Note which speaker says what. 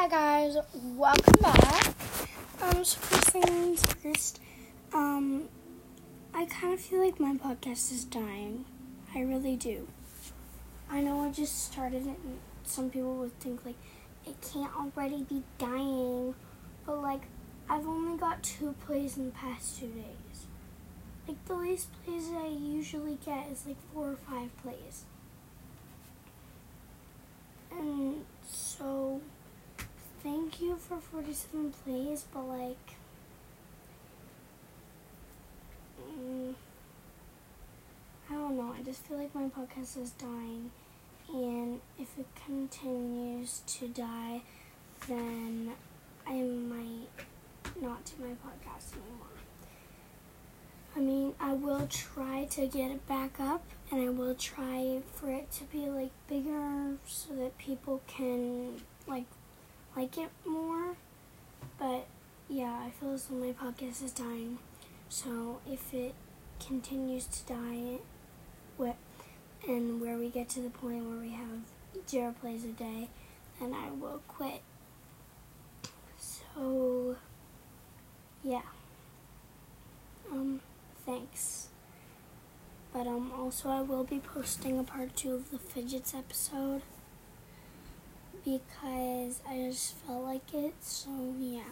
Speaker 1: Hi guys, welcome back. Um, so first things first, um, I kind of feel like my podcast is dying. I really do. I know I just started it, and some people would think like it can't already be dying, but like I've only got two plays in the past two days. Like the least plays I usually get is like four or five plays. And so thank for 47 plays, but like, mm, I don't know. I just feel like my podcast is dying, and if it continues to die, then I might not do my podcast anymore. I mean, I will try to get it back up, and I will try for it to be like bigger so that people can like like it more. But yeah, I feel as though my podcast is dying. So if it continues to die, what and where we get to the point where we have zero plays a day, then I will quit. So yeah. Um, thanks. But um, also I will be posting a part two of the fidgets episode because I just felt like it. So yeah.